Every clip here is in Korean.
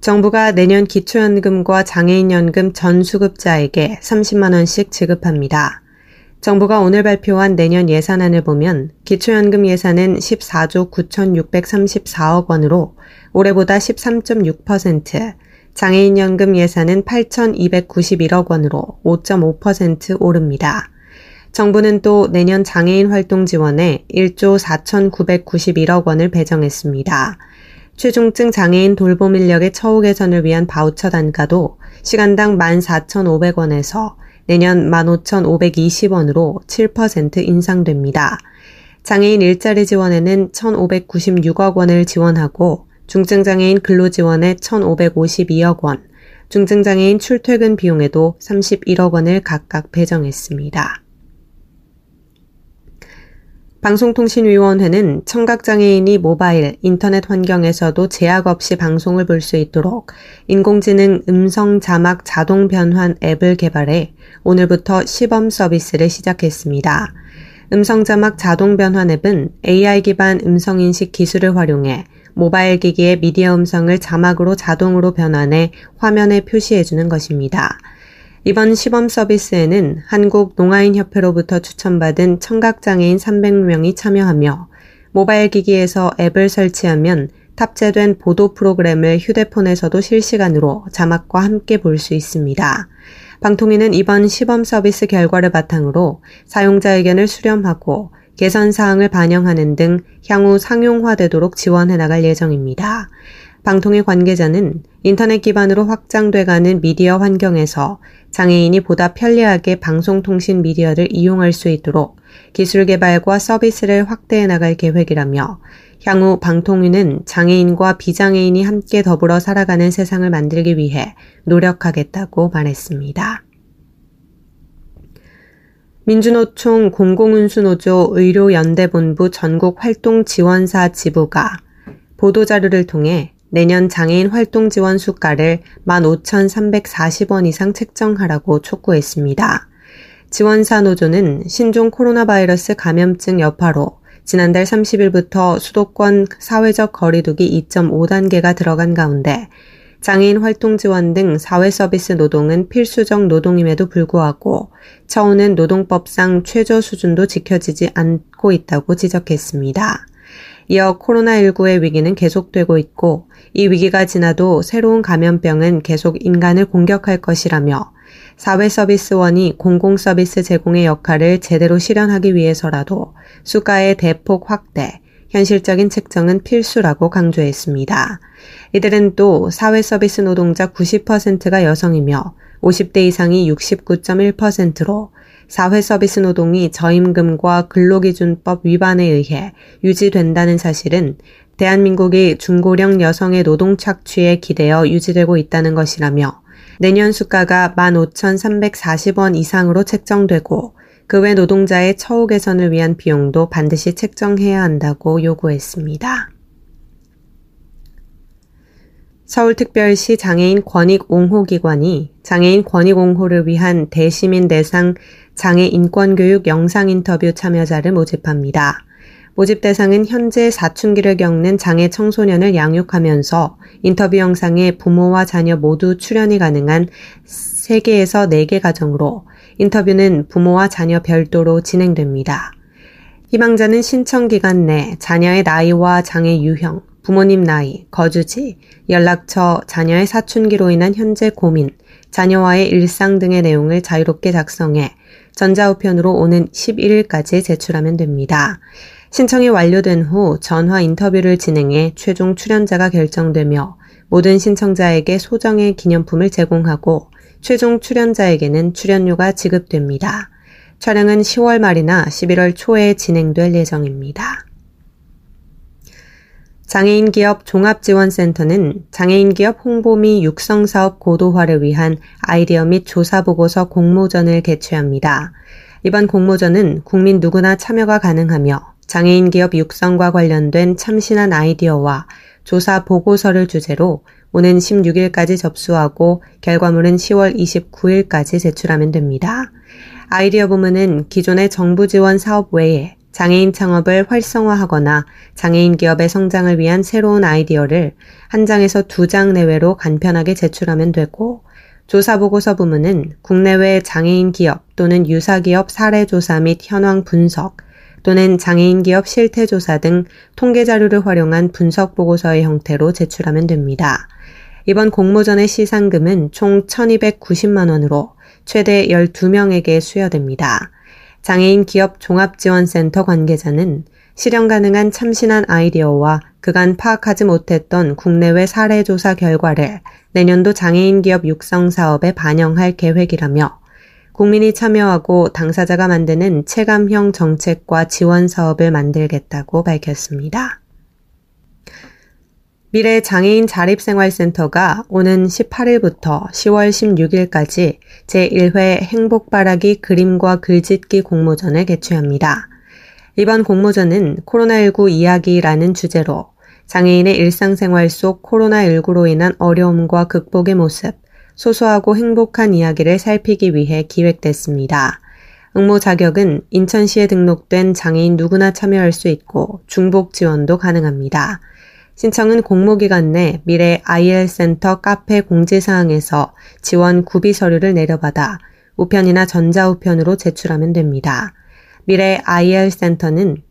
정부가 내년 기초연금과 장애인연금 전수급자에게 30만원씩 지급합니다. 정부가 오늘 발표한 내년 예산안을 보면 기초연금 예산은 14조 9,634억 원으로 올해보다 13.6%, 장애인연금 예산은 8,291억 원으로 5.5% 오릅니다. 정부는 또 내년 장애인 활동 지원에 1조 4,991억 원을 배정했습니다. 최중증 장애인 돌봄 인력의 처우 개선을 위한 바우처 단가도 시간당 14,500원에서 내년 15,520원으로 7% 인상됩니다. 장애인 일자리 지원에는 1,596억 원을 지원하고 중증장애인 근로지원에 1,552억 원, 중증장애인 출퇴근 비용에도 31억 원을 각각 배정했습니다. 방송통신위원회는 청각장애인이 모바일, 인터넷 환경에서도 제약 없이 방송을 볼 수 있도록 인공지능 음성 자막 자동 변환 앱을 개발해 오늘부터 시범 서비스를 시작했습니다. 음성 자막 자동 변환 앱은 AI 기반 음성 인식 기술을 활용해 모바일 기기의 미디어 음성을 자막으로 자동으로 변환해 화면에 표시해주는 것입니다. 이번 시범 서비스에는 한국농아인협회로부터 추천받은 청각장애인 300명이 참여하며 모바일 기기에서 앱을 설치하면 탑재된 보도 프로그램을 휴대폰에서도 실시간으로 자막과 함께 볼 수 있습니다. 방통위는 이번 시범 서비스 결과를 바탕으로 사용자 의견을 수렴하고 개선 사항을 반영하는 등 향후 상용화되도록 지원해 나갈 예정입니다. 방통위 관계자는 인터넷 기반으로 확장돼가는 미디어 환경에서 장애인이 보다 편리하게 방송통신 미디어를 이용할 수 있도록 기술 개발과 서비스를 확대해 나갈 계획이라며 향후 방통위는 장애인과 비장애인이 함께 더불어 살아가는 세상을 만들기 위해 노력하겠다고 말했습니다. 민주노총 공공운수노조 의료연대본부 전국 활동지원사 지부가 보도자료를 통해 내년 장애인 활동 지원 수가를 15,340원 이상 책정하라고 촉구했습니다. 지원사 노조는 신종 코로나 바이러스 감염증 여파로 지난달 30일부터 수도권 사회적 거리두기 2.5단계가 들어간 가운데 장애인 활동 지원 등 사회 서비스 노동은 필수적 노동임에도 불구하고 처우는 노동법상 최저 수준도 지켜지지 않고 있다고 지적했습니다. 이어 코로나19의 위기는 계속되고 있고 이 위기가 지나도 새로운 감염병은 계속 인간을 공격할 것이라며 사회 서비스원이 공공 서비스 제공의 역할을 제대로 실현하기 위해서라도 수가의 대폭 확대, 현실적인 책정은 필수라고 강조했습니다. 이들은 또 사회 서비스 노동자 90%가 여성이며 50대 이상이 69.1%로 사회 서비스 노동이 저임금과 근로기준법 위반에 의해 유지된다는 사실은 대한민국이 중고령 여성의 노동 착취에 기대어 유지되고 있다는 것이라며 내년 수가가 15,340원 이상으로 책정되고 그 외 노동자의 처우 개선을 위한 비용도 반드시 책정해야 한다고 요구했습니다. 서울특별시 장애인 권익옹호기관이 장애인 권익옹호를 위한 대시민 대상 장애인권교육 영상 인터뷰 참여자를 모집합니다. 모집 대상은 현재 사춘기를 겪는 장애 청소년을 양육하면서 인터뷰 영상에 부모와 자녀 모두 출연이 가능한 3개에서 4개 가정으로 인터뷰는 부모와 자녀 별도로 진행됩니다. 희망자는 신청 기간 내 자녀의 나이와 장애 유형, 부모님 나이, 거주지, 연락처, 자녀의 사춘기로 인한 현재 고민, 자녀와의 일상 등의 내용을 자유롭게 작성해 전자우편으로 오는 11일까지 제출하면 됩니다. 신청이 완료된 후 전화 인터뷰를 진행해 최종 출연자가 결정되며 모든 신청자에게 소정의 기념품을 제공하고 최종 출연자에게는 출연료가 지급됩니다. 촬영은 10월 말이나 11월 초에 진행될 예정입니다. 장애인 기업 종합지원센터는 장애인 기업 홍보 및 육성 사업 고도화를 위한 아이디어 및 조사 보고서 공모전을 개최합니다. 이번 공모전은 국민 누구나 참여가 가능하며 장애인 기업 육성과 관련된 참신한 아이디어와 조사 보고서를 주제로 오는 16일까지 접수하고 결과물은 10월 29일까지 제출하면 됩니다. 아이디어 부문은 기존의 정부 지원 사업 외에 장애인 창업을 활성화하거나 장애인 기업의 성장을 위한 새로운 아이디어를 한 장에서 두 장 내외로 간편하게 제출하면 되고 조사 보고서 부문은 국내외 장애인 기업 또는 유사 기업 사례 조사 및 현황 분석 또는 장애인 기업 실태 조사 등 통계 자료를 활용한 분석 보고서의 형태로 제출하면 됩니다. 이번 공모전의 시상금은 총 1290만 원으로 최대 12명에게 수여됩니다. 장애인 기업 종합지원센터 관계자는 실현 가능한 참신한 아이디어와 그간 파악하지 못했던 국내외 사례 조사 결과를 내년도 장애인 기업 육성 사업에 반영할 계획이라며 국민이 참여하고 당사자가 만드는 체감형 정책과 지원 사업을 만들겠다고 밝혔습니다. 미래 장애인 자립생활센터가 오는 18일부터 10월 16일까지 제1회 행복바라기 그림과 글짓기 공모전을 개최합니다. 이번 공모전은 코로나19 이야기라는 주제로 장애인의 일상생활 속 코로나19로 인한 어려움과 극복의 모습, 소소하고 행복한 이야기를 살피기 위해 기획됐습니다. 응모 자격은 인천시에 등록된 장애인 누구나 참여할 수 있고 중복 지원도 가능합니다. 신청은 공모기간 내 미래 IL센터 카페 공지사항에서 지원 구비 서류를 내려받아 우편이나 전자우편으로 제출하면 됩니다. 미래 IL센터는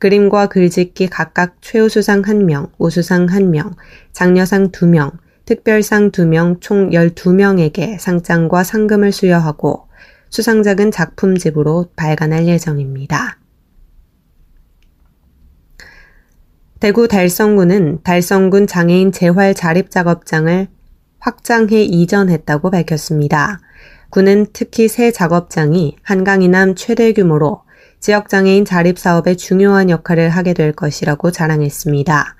그림과 글짓기 각각 최우수상 1명, 우수상 1명, 장려상 2명, 특별상 2명 총 12명에게 상장과 상금을 수여하고 수상작은 작품집으로 발간할 예정입니다. 대구 달성군은 달성군 장애인 재활 자립 작업장을 확장해 이전했다고 밝혔습니다. 군은 특히 새 작업장이 한강 이남 최대 규모로 지역장애인 자립 사업에 중요한 역할을 하게 될 것이라고 자랑했습니다.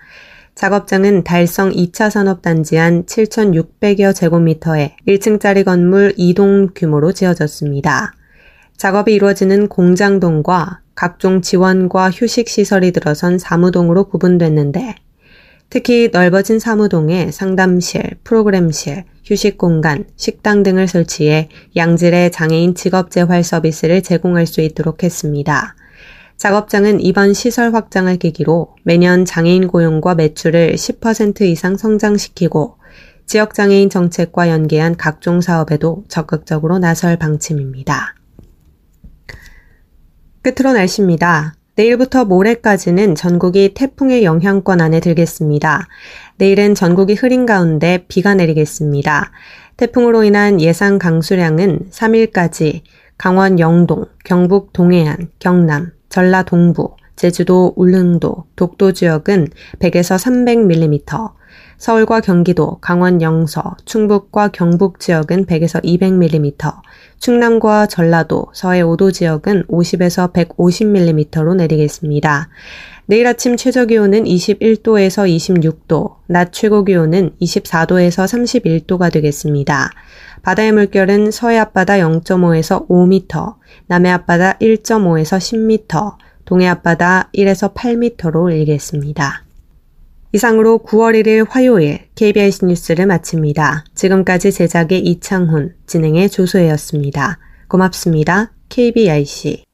작업장은 달성 2차 산업단지 안 7,600여 제곱미터의 1층짜리 건물 2동 규모로 지어졌습니다. 작업이 이루어지는 공장동과 각종 지원과 휴식 시설이 들어선 사무동으로 구분됐는데 특히 넓어진 사무동에 상담실, 프로그램실, 휴식 공간, 식당 등을 설치해 양질의 장애인 직업재활 서비스를 제공할 수 있도록 했습니다. 작업장은 이번 시설 확장을 계기로 매년 장애인 고용과 매출을 10% 이상 성장시키고 지역장애인 정책과 연계한 각종 사업에도 적극적으로 나설 방침입니다. 끝으로 날씨입니다. 내일부터 모레까지는 전국이 태풍의 영향권 안에 들겠습니다. 내일은 전국이 흐린 가운데 비가 내리겠습니다. 태풍으로 인한 예상 강수량은 3일까지 강원 영동, 경북 동해안, 경남, 전라 동부, 제주도 울릉도, 독도 지역은 100에서 300mm, 서울과 경기도, 강원 영서, 충북과 경북 지역은 100에서 200mm, 충남과 전라도, 서해 5도 지역은 50에서 150mm로 내리겠습니다. 내일 아침 최저 기온은 21도에서 26도, 낮 최고 기온은 24도에서 31도가 되겠습니다. 바다의 물결은 서해 앞바다 0.5에서 5m, 남해 앞바다 1.5에서 10m, 동해 앞바다 1에서 8m로 일겠습니다. 이상으로 9월 1일 화요일 KBS 뉴스를 마칩니다. 지금까지 제작의 이창훈, 진행의 조소혜였습니다. 고맙습니다. KBIC